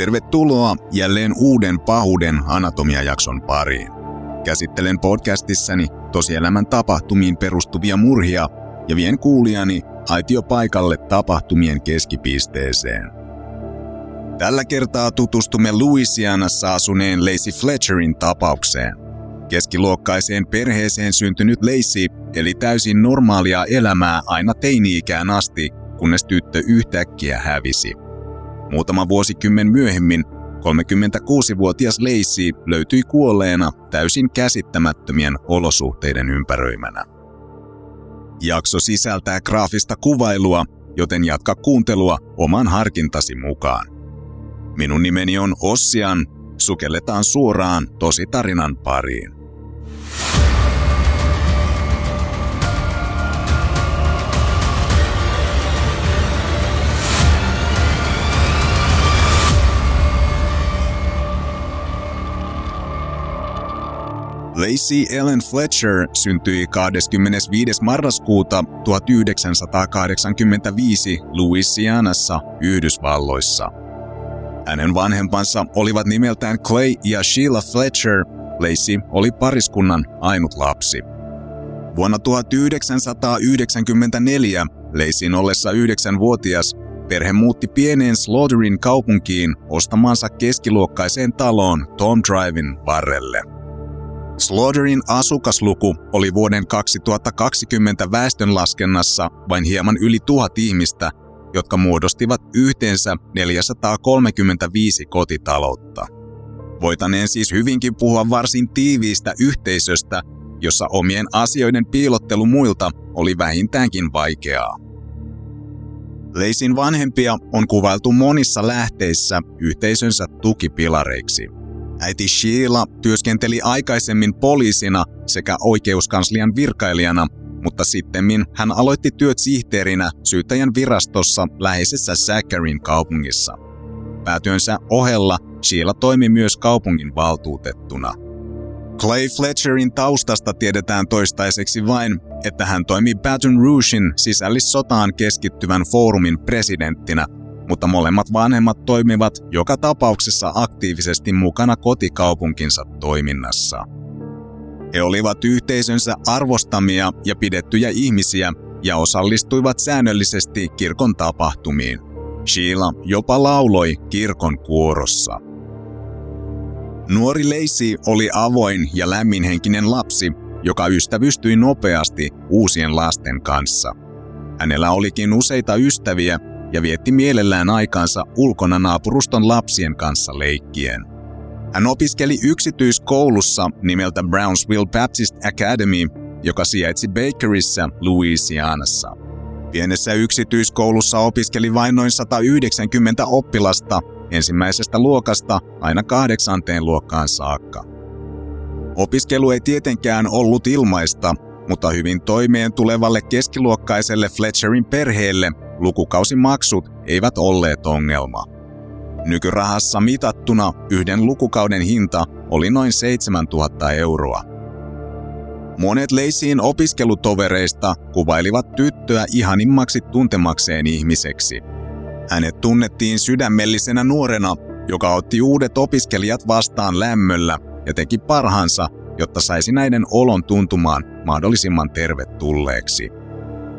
Tervetuloa jälleen uuden pahuuden anatomiajakson pariin. Käsittelen podcastissani tosielämän tapahtumiin perustuvia murhia ja vien kuulijani aitiopaikalle tapahtumien keskipisteeseen. Tällä kertaa tutustumme Louisianassa asuneen Lacey Fletcherin tapaukseen. Keskiluokkaiseen perheeseen syntynyt Lacey eli täysin normaalia elämää aina teini-ikään asti, kunnes tyttö yhtäkkiä hävisi. Muutama vuosikymmen myöhemmin 36-vuotias Lacey löytyi kuolleena täysin käsittämättömien olosuhteiden ympäröimänä. Jakso sisältää graafista kuvailua, joten jatka kuuntelua oman harkintasi mukaan. Minun nimeni on Ossian, sukelletaan suoraan tositarinan pariin. Lacey Ellen Fletcher syntyi 25. marraskuuta 1985 Louisianassa, Yhdysvalloissa. Hänen vanhempansa olivat nimeltään Clay ja Sheila Fletcher. Lacey oli pariskunnan ainut lapsi. Vuonna 1994 Laceyn ollessa 9-vuotias perhe muutti pieneen Slaughterin kaupunkiin ostamansa keskiluokkaiseen taloon Tom Driven varrelle. Slaughterin asukasluku oli vuoden 2020 väestönlaskennassa vain hieman yli tuhat ihmistä, jotka muodostivat yhteensä 435 kotitaloutta. Voitaneen siis hyvinkin puhua varsin tiiviistä yhteisöstä, jossa omien asioiden piilottelu muilta oli vähintäänkin vaikeaa. Leisin vanhempia on kuvailtu monissa lähteissä yhteisönsä tukipilareiksi – Äiti Sheila työskenteli aikaisemmin poliisina sekä oikeuskanslian virkailijana, mutta sittemmin hän aloitti työt sihteerinä syyttäjän virastossa läheisessä Zacharyn kaupungissa. Päätyönsä ohella Sheila toimi myös kaupungin valtuutettuna. Clay Fletcherin taustasta tiedetään toistaiseksi vain, että hän toimi Baton Rougein sisällissotaan keskittyvän foorumin presidenttinä mutta molemmat vanhemmat toimivat joka tapauksessa aktiivisesti mukana kotikaupunkinsa toiminnassa. He olivat yhteisönsä arvostamia ja pidettyjä ihmisiä ja osallistuivat säännöllisesti kirkon tapahtumiin. Sheila jopa lauloi kirkon kuorossa. Nuori Lacey oli avoin ja lämminhenkinen lapsi, joka ystävystyi nopeasti uusien lasten kanssa. Hänellä olikin useita ystäviä ja vietti mielellään aikaansa ulkona naapuruston lapsien kanssa leikkien. Hän opiskeli yksityiskoulussa nimeltä Brownsville Baptist Academy, joka sijaitsi Bakerissa, Louisianassa. Pienessä yksityiskoulussa opiskeli vain noin 190 oppilasta ensimmäisestä luokasta aina kahdeksanteen luokkaan saakka. Opiskelu ei tietenkään ollut ilmaista, mutta hyvin toimeen tulevalle keskiluokkaiselle Fletcherin perheelle lukukausimaksut eivät olleet ongelma. Nykyrahassa mitattuna yhden lukukauden hinta oli noin 7000 euroa. Monet Leisiin opiskelutovereista kuvailivat tyttöä ihanimmaksi tuntemakseen ihmiseksi. Hänet tunnettiin sydämellisenä nuorena, joka otti uudet opiskelijat vastaan lämmöllä ja teki parhaansa, jotta saisi näiden olon tuntumaan mahdollisimman tervetulleeksi.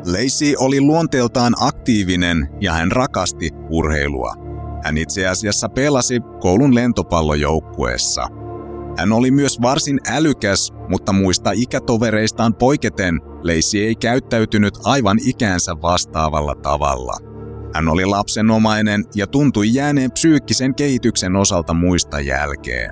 Lacey oli luonteeltaan aktiivinen ja hän rakasti urheilua. Hän itse asiassa pelasi koulun lentopallojoukkueessa. Hän oli myös varsin älykäs, mutta muista ikätovereistaan poiketen Lacey ei käyttäytynyt aivan ikäänsä vastaavalla tavalla. Hän oli lapsenomainen ja tuntui jääneen psyykkisen kehityksen osalta muista jälkeen.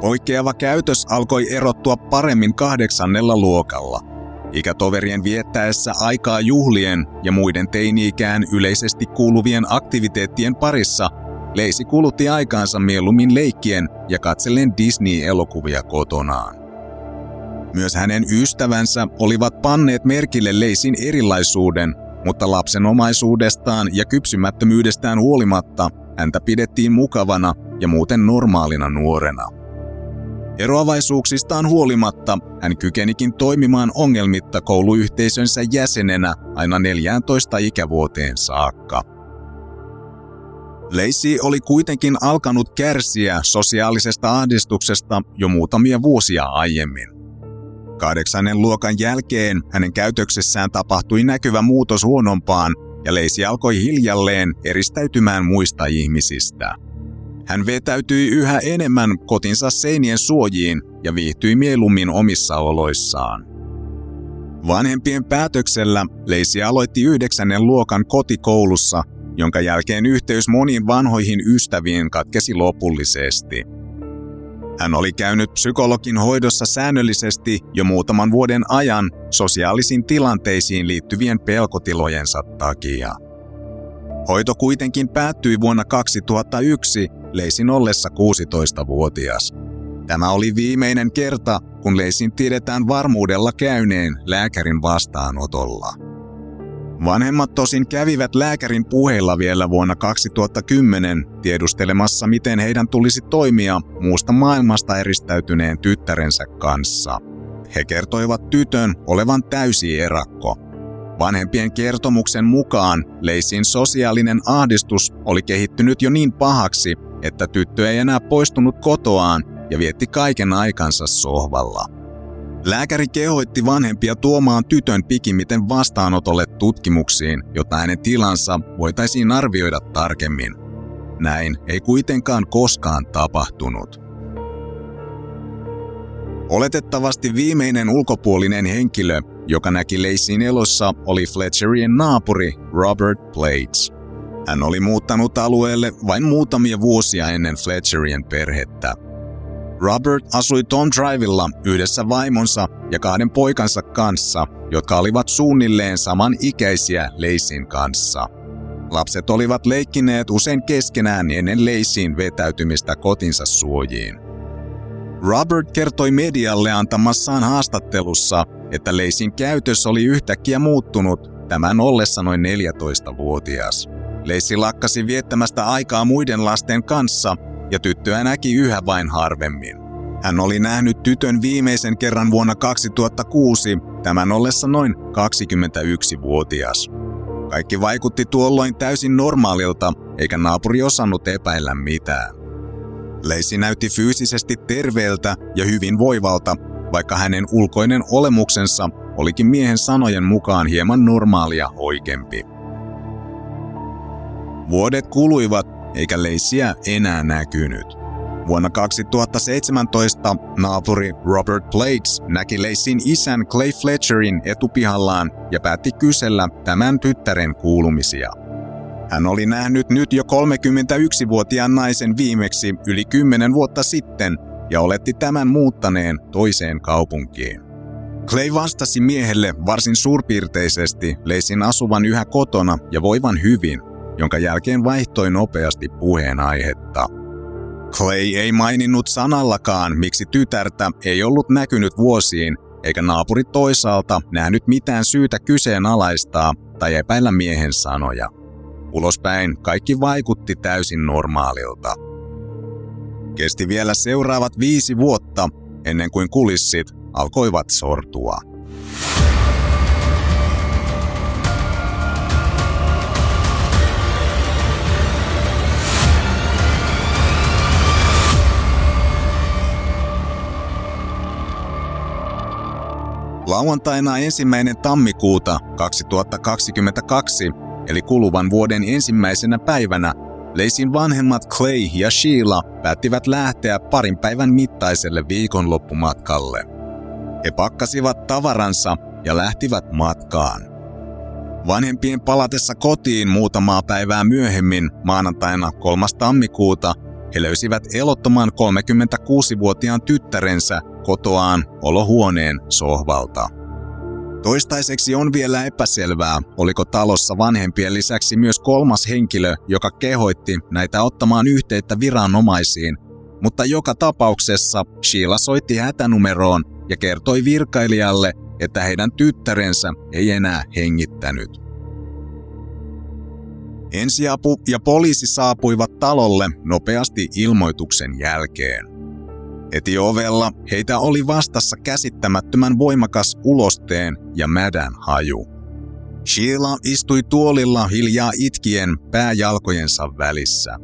Poikkeava käytös alkoi erottua paremmin kahdeksannella luokalla – Ikätoverien viettäessä aikaa juhlien ja muiden teini-ikään yleisesti kuuluvien aktiviteettien parissa, Leisi kulutti aikaansa mieluummin leikkien ja katsellen Disney-elokuvia kotonaan. Myös hänen ystävänsä olivat panneet merkille Leisin erilaisuuden, mutta lapsenomaisuudestaan ja kypsymättömyydestään huolimatta häntä pidettiin mukavana ja muuten normaalina nuorena. Eroavaisuuksistaan huolimatta hän kykenikin toimimaan ongelmitta kouluyhteisönsä jäsenenä aina 14 ikävuoteen saakka. Lacey oli kuitenkin alkanut kärsiä sosiaalisesta ahdistuksesta jo muutamia vuosia aiemmin. Kahdeksannen luokan jälkeen hänen käytöksessään tapahtui näkyvä muutos huonompaan ja Leisi alkoi hiljalleen eristäytymään muista ihmisistä. Hän vetäytyi yhä enemmän kotinsa seinien suojiin ja viihtyi mieluummin omissa oloissaan. Vanhempien päätöksellä Leisi aloitti yhdeksännen luokan kotikoulussa, jonka jälkeen yhteys moniin vanhoihin ystäviin katkesi lopullisesti. Hän oli käynyt psykologin hoidossa säännöllisesti jo muutaman vuoden ajan sosiaalisiin tilanteisiin liittyvien pelkotilojensa takia. Hoito kuitenkin päättyi vuonna 2001 Leisin ollessa 16-vuotias. Tämä oli viimeinen kerta, kun Leisin tiedetään varmuudella käyneen lääkärin vastaanotolla. Vanhemmat tosin kävivät lääkärin puheilla vielä vuonna 2010 tiedustelemassa, miten heidän tulisi toimia muusta maailmasta eristäytyneen tyttärensä kanssa. He kertoivat tytön olevan täysi erakko. Vanhempien kertomuksen mukaan Leisin sosiaalinen ahdistus oli kehittynyt jo niin pahaksi, että tyttö ei enää poistunut kotoaan ja vietti kaiken aikansa sohvalla. Lääkäri kehoitti vanhempia tuomaan tytön pikimiten vastaanotolle tutkimuksiin, jotta hänen tilansa voitaisiin arvioida tarkemmin. Näin ei kuitenkaan koskaan tapahtunut. Oletettavasti viimeinen ulkopuolinen henkilö, joka näki Leisiin elossa, oli Fletcherien naapuri Robert Plates. Hän oli muuttanut alueelle vain muutamia vuosia ennen Fletcherien perhettä. Robert asui Tom Drivella yhdessä vaimonsa ja kahden poikansa kanssa, jotka olivat suunnilleen saman ikäisiä Leisin kanssa. Lapset olivat leikkineet usein keskenään ennen Leisiin vetäytymistä kotinsa suojiin. Robert kertoi medialle antamassaan haastattelussa, että Leisin käytös oli yhtäkkiä muuttunut tämän ollessa noin 14-vuotias. Leisi lakkasi viettämästä aikaa muiden lasten kanssa ja tyttöä näki yhä vain harvemmin. Hän oli nähnyt tytön viimeisen kerran vuonna 2006, tämän ollessa noin 21-vuotias. Kaikki vaikutti tuolloin täysin normaalilta, eikä naapuri osannut epäillä mitään. Leisi näytti fyysisesti terveeltä ja hyvin voivalta, vaikka hänen ulkoinen olemuksensa olikin miehen sanojen mukaan hieman normaalia oikeampi. Vuodet kuluivat, eikä Leisiä enää näkynyt. Vuonna 2017 naapuri Robert Plates näki Leisin isän Clay Fletcherin etupihallaan ja päätti kysellä tämän tyttären kuulumisia. Hän oli nähnyt nyt jo 31-vuotiaan naisen viimeksi yli 10 vuotta sitten ja oletti tämän muuttaneen toiseen kaupunkiin. Clay vastasi miehelle varsin suurpiirteisesti Leisin asuvan yhä kotona ja voivan hyvin, jonka jälkeen vaihtoi nopeasti puheenaihetta. Clay ei maininnut sanallakaan, miksi tytärtä ei ollut näkynyt vuosiin, eikä naapuri toisaalta nähnyt mitään syytä kyseenalaistaa tai epäillä miehen sanoja. Ulospäin kaikki vaikutti täysin normaalilta. Kesti vielä seuraavat viisi vuotta ennen kuin kulissit alkoivat sortua. Lauantaina ensimmäinen tammikuuta 2022, eli kuluvan vuoden ensimmäisenä päivänä, Leisin vanhemmat Clay ja Sheila päättivät lähteä parin päivän mittaiselle viikonloppumatkalle. He pakkasivat tavaransa ja lähtivät matkaan. Vanhempien palatessa kotiin muutamaa päivää myöhemmin maanantaina 3. tammikuuta he löysivät elottoman 36-vuotiaan tyttärensä kotoaan olohuoneen sohvalta. Toistaiseksi on vielä epäselvää, oliko talossa vanhempien lisäksi myös kolmas henkilö, joka kehoitti näitä ottamaan yhteyttä viranomaisiin, mutta joka tapauksessa Sheila soitti hätänumeroon ja kertoi virkailijalle, että heidän tyttärensä ei enää hengittänyt. Ensiapu ja poliisi saapuivat talolle nopeasti ilmoituksen jälkeen. Heti ovella heitä oli vastassa käsittämättömän voimakas ulosteen ja mädän haju. Sheila istui tuolilla hiljaa itkien pääjalkojensa välissä.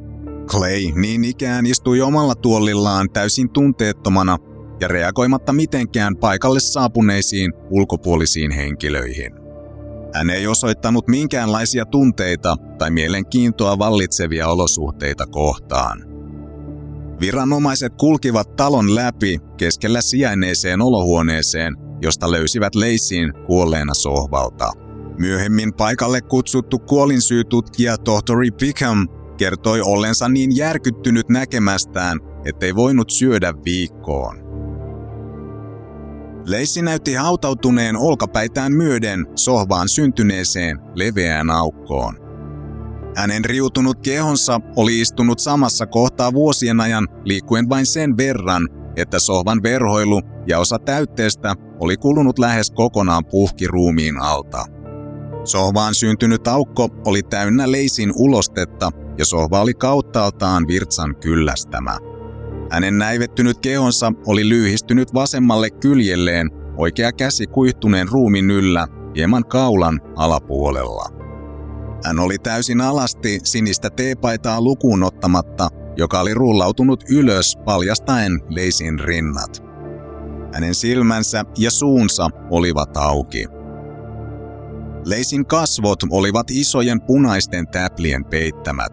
Clay niin ikään istui omalla tuolillaan täysin tunteettomana ja reagoimatta mitenkään paikalle saapuneisiin ulkopuolisiin henkilöihin. Hän ei osoittanut minkäänlaisia tunteita tai mielenkiintoa vallitsevia olosuhteita kohtaan. Viranomaiset kulkivat talon läpi keskellä sijainneeseen olohuoneeseen, josta löysivät Leisin kuolleena sohvalta. Myöhemmin paikalle kutsuttu kuolinsyytutkija tohtori Pickham kertoi ollensa niin järkyttynyt näkemästään, ettei voinut syödä viikkoon. Leissi näytti hautautuneen olkapäitään myöden sohvaan syntyneeseen leveään aukkoon. Hänen riutunut kehonsa oli istunut samassa kohtaa vuosien ajan liikkuen vain sen verran, että sohvan verhoilu ja osa täytteestä oli kulunut lähes kokonaan puhki ruumiin alta. Sohvaan syntynyt aukko oli täynnä leisin ulostetta ja sohva oli kauttaaltaan virtsan kyllästämä. Hänen näivettynyt kehonsa oli lyhistynyt vasemmalle kyljelleen, oikea käsi kuihtuneen ruumin yllä, hieman kaulan alapuolella. Hän oli täysin alasti sinistä teepaitaa lukuun ottamatta, joka oli rullautunut ylös paljastaen leisin rinnat. Hänen silmänsä ja suunsa olivat auki. Leisin kasvot olivat isojen punaisten täplien peittämät.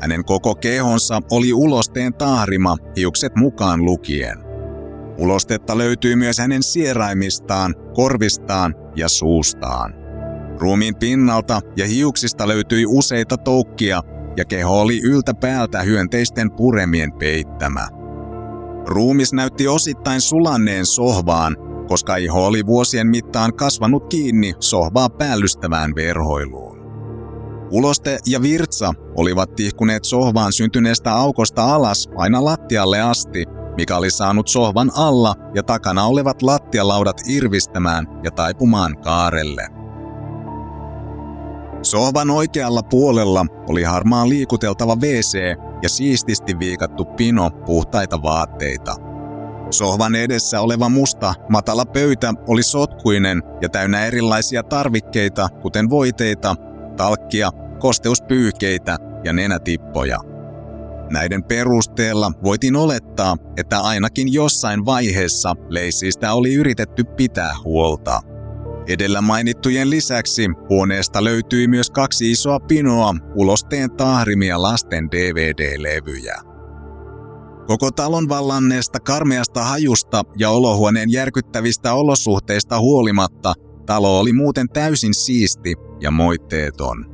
Hänen koko kehonsa oli ulosteen taarima, hiukset mukaan lukien. Ulostetta löytyi myös hänen sieraimistaan, korvistaan ja suustaan. Ruumiin pinnalta ja hiuksista löytyi useita toukkia ja keho oli yltä päältä hyönteisten puremien peittämä. Ruumis näytti osittain sulanneen sohvaan, koska iho oli vuosien mittaan kasvanut kiinni sohvaa päällystävään verhoiluun. Uloste ja virtsa olivat tihkuneet sohvaan syntyneestä aukosta alas aina lattialle asti, mikä oli saanut sohvan alla ja takana olevat lattialaudat irvistämään ja taipumaan kaarelle. Sohvan oikealla puolella oli harmaan liikuteltava WC ja siististi viikattu pino puhtaita vaatteita. Sohvan edessä oleva musta, matala pöytä oli sotkuinen ja täynnä erilaisia tarvikkeita, kuten voiteita, talkkia, kosteuspyyhkeitä ja nenätippoja. Näiden perusteella voitiin olettaa, että ainakin jossain vaiheessa Leisistä oli yritetty pitää huolta. Edellä mainittujen lisäksi huoneesta löytyi myös kaksi isoa pinoa ulosteen tahrimia lasten DVD-levyjä. Koko talon vallanneesta karmeasta hajusta ja olohuoneen järkyttävistä olosuhteista huolimatta talo oli muuten täysin siisti ja moitteeton.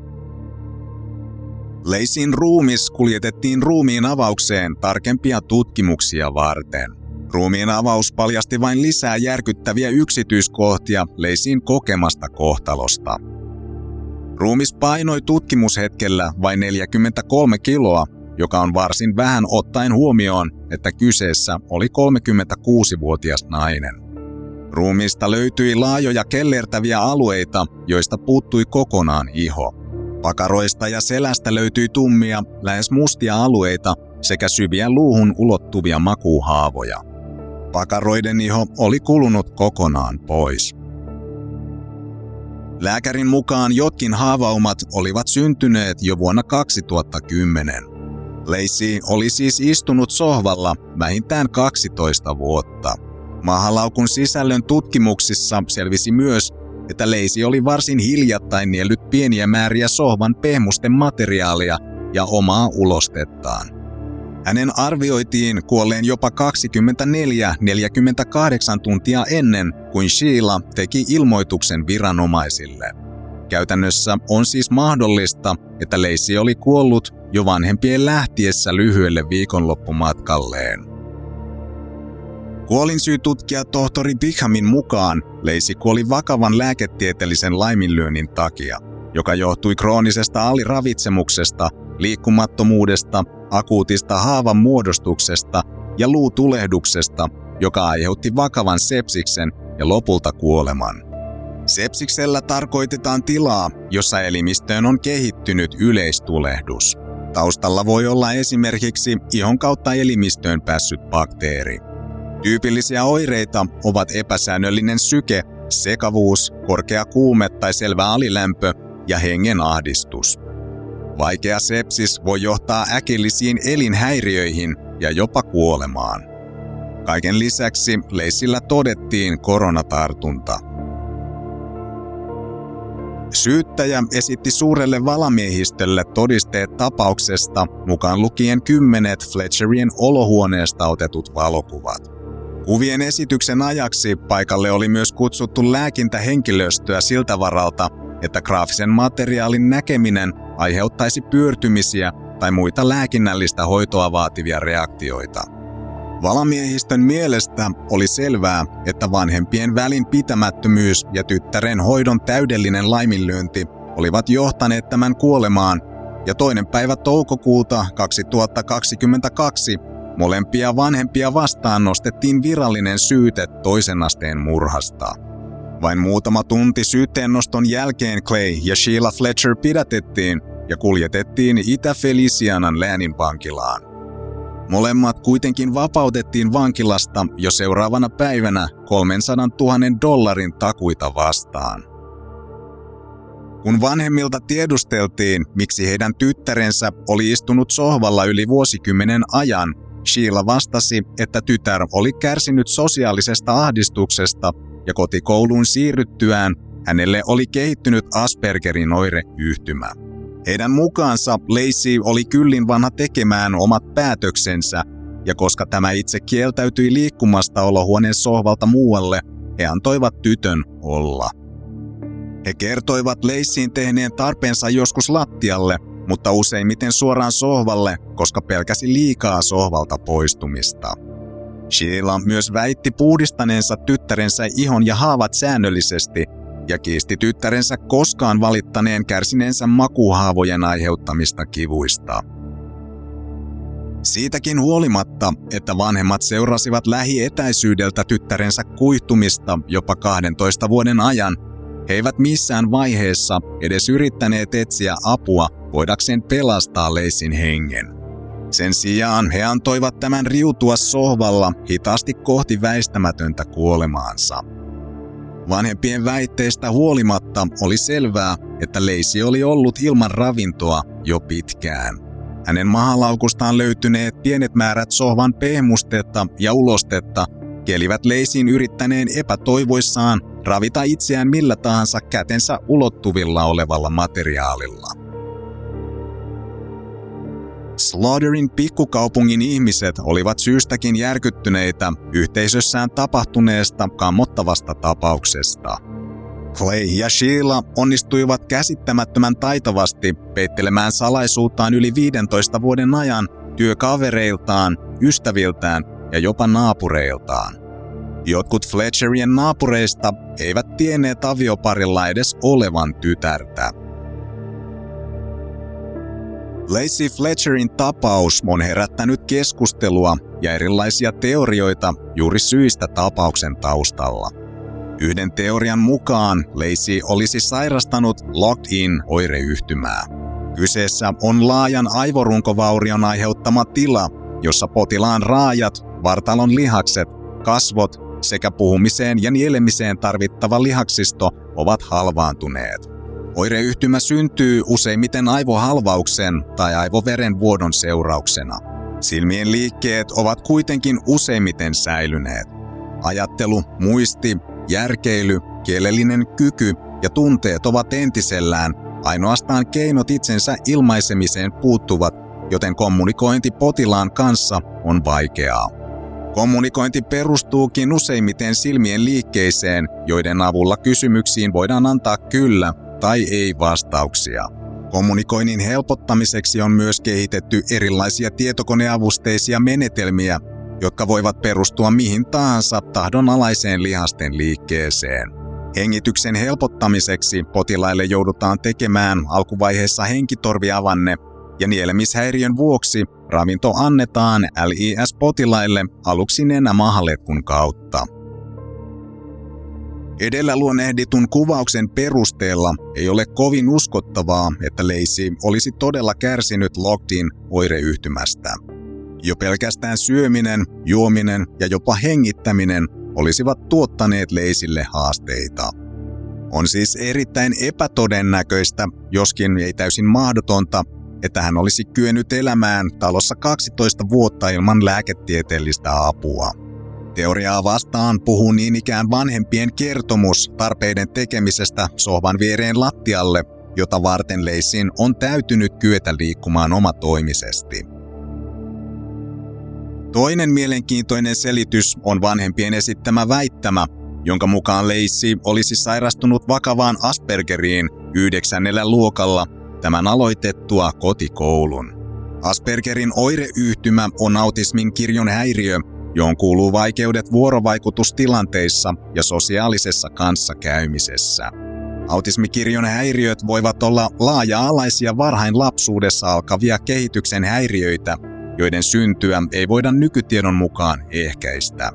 Leisin ruumis kuljetettiin ruumiin avaukseen tarkempia tutkimuksia varten. Ruumiin avaus paljasti vain lisää järkyttäviä yksityiskohtia Leisin kokemasta kohtalosta. Ruumis painoi tutkimushetkellä vain 43 kiloa, joka on varsin vähän ottaen huomioon, että kyseessä oli 36-vuotias nainen. Ruumista löytyi laajoja kellertäviä alueita, joista puuttui kokonaan iho. Pakaroista ja selästä löytyi tummia, lähes mustia alueita sekä syviä luuhun ulottuvia makuuhaavoja. Pakaroiden iho oli kulunut kokonaan pois. Lääkärin mukaan jotkin haavaumat olivat syntyneet jo vuonna 2010. Lacey oli siis istunut sohvalla vähintään 12 vuotta. Mahalaukun sisällön tutkimuksissa selvisi myös, että Leisi oli varsin hiljattain niellyt pieniä määriä sohvan pehmusten materiaalia ja omaa ulostettaan. Hänen arvioitiin kuolleen jopa 24-48 tuntia ennen kuin Sheila teki ilmoituksen viranomaisille. Käytännössä on siis mahdollista, että Leisi oli kuollut jo vanhempien lähtiessä lyhyelle viikonloppumatkalleen. Kuolinsyytutkija tohtori Bighamin mukaan Leisi kuoli vakavan lääketieteellisen laiminlyönnin takia, joka johtui kroonisesta aliravitsemuksesta, liikkumattomuudesta, akuutista haavan muodostuksesta ja luutulehduksesta, joka aiheutti vakavan sepsiksen ja lopulta kuoleman. Sepsiksellä tarkoitetaan tilaa, jossa elimistöön on kehittynyt yleistulehdus. Taustalla voi olla esimerkiksi ihon kautta elimistöön päässyt bakteeri. Tyypillisiä oireita ovat epäsäännöllinen syke, sekavuus, korkea kuume tai selvä alilämpö ja hengen ahdistus. Vaikea sepsis voi johtaa äkillisiin elinhäiriöihin ja jopa kuolemaan. Kaiken lisäksi Leisillä todettiin koronatartunta. Syyttäjä esitti suurelle valamiehistölle todisteet tapauksesta, mukaan lukien kymmenet Fletcherien olohuoneesta otetut valokuvat. Kuvien esityksen ajaksi paikalle oli myös kutsuttu lääkintähenkilöstöä siltä varalta, että graafisen materiaalin näkeminen aiheuttaisi pyörtymisiä tai muita lääkinnällistä hoitoa vaativia reaktioita. Valamiehistön mielestä oli selvää, että vanhempien välin pitämättömyys ja tyttären hoidon täydellinen laiminlyönti olivat johtaneet tämän kuolemaan, ja toinen päivä toukokuuta 2022 molempia vanhempia vastaan nostettiin virallinen syyte toisen asteen murhasta. Vain muutama tunti syytteennoston jälkeen Clay ja Sheila Fletcher pidätettiin ja kuljetettiin Itä-Felicianan läänin vankilaan. Molemmat kuitenkin vapautettiin vankilasta jo seuraavana päivänä 300 000 dollarin takuita vastaan. Kun vanhemmilta tiedusteltiin, miksi heidän tyttärensä oli istunut sohvalla yli vuosikymmenen ajan, Sheila vastasi, että tytär oli kärsinyt sosiaalisesta ahdistuksesta ja kotikouluun siirryttyään hänelle oli kehittynyt Aspergerin oireyhtymä. Heidän mukaansa Lacey oli kyllin vanha tekemään omat päätöksensä, ja koska tämä itse kieltäytyi liikkumasta olohuoneen sohvalta muualle, he antoivat tytön olla. He kertoivat Leisiin tehneen tarpeensa joskus lattialle, mutta useimmiten suoraan sohvalle, koska pelkäsi liikaa sohvalta poistumista. Sheila myös väitti puhdistaneensa tyttärensä ihon ja haavat säännöllisesti ja kiisti tyttärensä koskaan valittaneen kärsineensä makuhaavojen aiheuttamista kivuista. Siitäkin huolimatta, että vanhemmat seurasivat lähietäisyydeltä tyttärensä kuihtumista jopa 12 vuoden ajan, he eivät missään vaiheessa edes yrittäneet etsiä apua voidakseen pelastaa Leisin hengen. Sen sijaan he antoivat tämän riutua sohvalla hitaasti kohti väistämätöntä kuolemaansa. Vanhempien väitteistä huolimatta oli selvää, että Leisi oli ollut ilman ravintoa jo pitkään. Hänen mahalaukustaan löytyneet pienet määrät sohvan pehmustetta ja ulostetta kelivät Leisin yrittäneen epätoivoissaan ravita itseään millä tahansa kätensä ulottuvilla olevalla materiaalilla. Slaughterin pikkukaupungin ihmiset olivat syystäkin järkyttyneitä yhteisössään tapahtuneesta kammottavasta tapauksesta. Clay ja Sheila onnistuivat käsittämättömän taitavasti peittelemään salaisuuttaan yli 15 vuoden ajan työkavereiltaan, ystäviltään ja jopa naapureiltaan. Jotkut Fletcherien naapureista eivät tienneet avioparilla edes olevan tytärtä. Lacey Fletcherin tapaus on herättänyt keskustelua ja erilaisia teorioita juuri syistä tapauksen taustalla. Yhden teorian mukaan Lacey olisi sairastanut locked-in oireyhtymää. Kyseessä on laajan aivorunkovaurion aiheuttama tila, jossa potilaan raajat, vartalon lihakset, kasvot sekä puhumiseen ja nielemiseen tarvittava lihaksisto ovat halvaantuneet. Oireyhtymä syntyy useimmiten aivohalvauksen tai aivoverenvuodon seurauksena. Silmien liikkeet ovat kuitenkin useimmiten säilyneet. Ajattelu, muisti, järkeily, kielellinen kyky ja tunteet ovat entisellään, ainoastaan keinot itsensä ilmaisemiseen puuttuvat, joten kommunikointi potilaan kanssa on vaikeaa. Kommunikointi perustuukin useimmiten silmien liikkeeseen, joiden avulla kysymyksiin voidaan antaa kyllä tai ei vastauksia. Kommunikoinnin helpottamiseksi on myös kehitetty erilaisia tietokoneavusteisia menetelmiä, jotka voivat perustua mihin tahansa tahdonalaiseen lihasten liikkeeseen. Hengityksen helpottamiseksi potilaille joudutaan tekemään alkuvaiheessa henkitorviavanne ja nielemishäiriön vuoksi ravinto annetaan LIS-potilaille aluksi nenämahaletkun kautta. Edellä luonnehditun kuvauksen perusteella ei ole kovin uskottavaa, että Lacey olisi todella kärsinyt Lockdin oireyhtymästä. Jo pelkästään syöminen, juominen ja jopa hengittäminen olisivat tuottaneet Leisille haasteita. On siis erittäin epätodennäköistä, joskin ei täysin mahdotonta, että hän olisi kyennyt elämään talossa 12 vuotta ilman lääketieteellistä apua. Teoriaa vastaan puhuu niin ikään vanhempien kertomus tarpeiden tekemisestä sohvan viereen lattialle, jota varten Leissin on täytynyt kyetä liikkumaan omatoimisesti. Toinen mielenkiintoinen selitys on vanhempien esittämä väittämä, jonka mukaan Leissi olisi sairastunut vakavaan Aspergeriin yhdeksännellä luokalla tämän aloitettua kotikoulun. Aspergerin oireyhtymä on autismin kirjon häiriö, johon kuuluu vaikeudet vuorovaikutustilanteissa ja sosiaalisessa kanssakäymisessä. Autismikirjon häiriöt voivat olla laaja-alaisia varhain lapsuudessa alkavia kehityksen häiriöitä, joiden syntyä ei voida nykytiedon mukaan ehkäistä.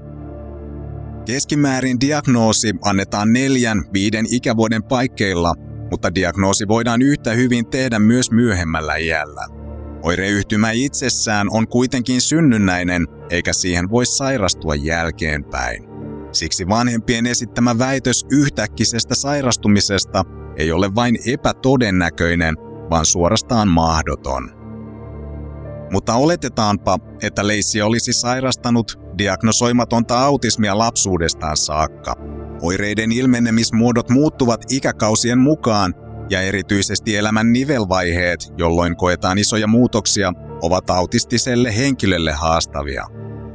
Keskimäärin diagnoosi annetaan neljän viiden ikävuoden paikkeilla, mutta diagnoosi voidaan yhtä hyvin tehdä myös myöhemmällä iällä. Oireyhtymä itsessään on kuitenkin synnynnäinen, eikä siihen voi sairastua jälkeenpäin. Siksi vanhempien esittämä väitös yhtäkkisestä sairastumisesta ei ole vain epätodennäköinen, vaan suorastaan mahdoton. Mutta oletetaanpa, että Leissi olisi sairastanut diagnosoimatonta autismia lapsuudestaan saakka. Oireiden ilmenemismuodot muuttuvat ikäkausien mukaan ja erityisesti elämän nivelvaiheet, jolloin koetaan isoja muutoksia, ovat autistiselle henkilölle haastavia.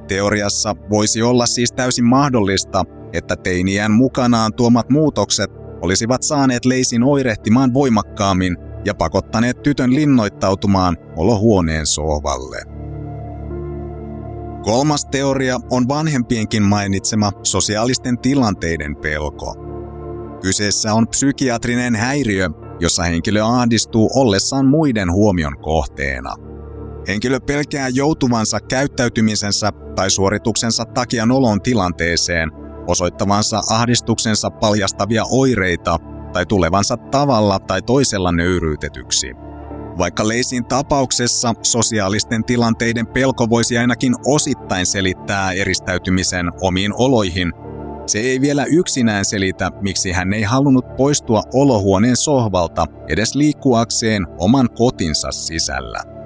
Teoriassa voisi olla siis täysin mahdollista, että teiniään mukanaan tuomat muutokset olisivat saaneet Leisin oirehtimaan voimakkaammin ja pakottaneet tytön linnoittautumaan olohuoneen sohvalle. Kolmas teoria on vanhempienkin mainitsema sosiaalisten tilanteiden pelko. Kyseessä on psykiatrinen häiriö, jossa henkilö ahdistuu ollessaan muiden huomion kohteena. Henkilö pelkää joutuvansa käyttäytymisensä tai suorituksensa takia nolon tilanteeseen, osoittavansa ahdistuksensa paljastavia oireita tai tulevansa tavalla tai toisella nöyryytetyksi. Vaikka Leisin tapauksessa sosiaalisten tilanteiden pelko voisi ainakin osittain selittää eristäytymisen omiin oloihin, se ei vielä yksinään selitä, miksi hän ei halunnut poistua olohuoneen sohvalta edes liikkuakseen oman kotinsa sisällä.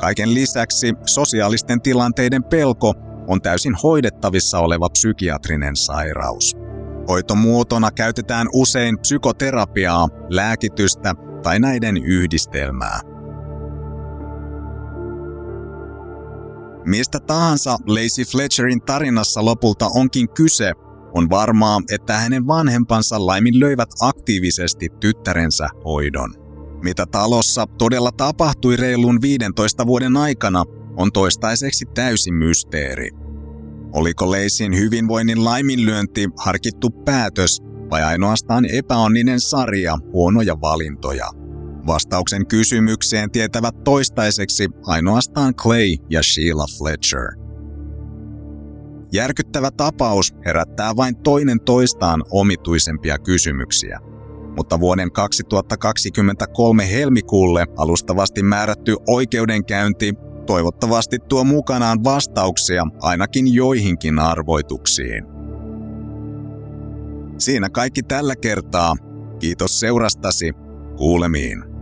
Kaiken lisäksi sosiaalisten tilanteiden pelko on täysin hoidettavissa oleva psykiatrinen sairaus. Hoitomuotona käytetään usein psykoterapiaa, lääkitystä tai näiden yhdistelmää. Mistä tahansa Lacey Fletcherin tarinassa lopulta onkin kyse, on varmaa, että hänen vanhempansa laiminlöivät aktiivisesti tyttärensä hoidon. Mitä talossa todella tapahtui reilun 15 vuoden aikana, on toistaiseksi täysin mysteeri. Oliko Leisin hyvinvoinnin laiminlyönti harkittu päätös vai ainoastaan epäonninen sarja huonoja valintoja? Vastauksen kysymykseen tietävät toistaiseksi ainoastaan Clay ja Sheila Fletcher. Järkyttävä tapaus herättää vain toinen toistaan omituisempia kysymyksiä. Mutta vuoden 2023 helmikuulle alustavasti määrätty oikeudenkäynti toivottavasti tuo mukanaan vastauksia ainakin joihinkin arvoituksiin. Siinä kaikki tällä kertaa. Kiitos seurastasi. Kuulemiin.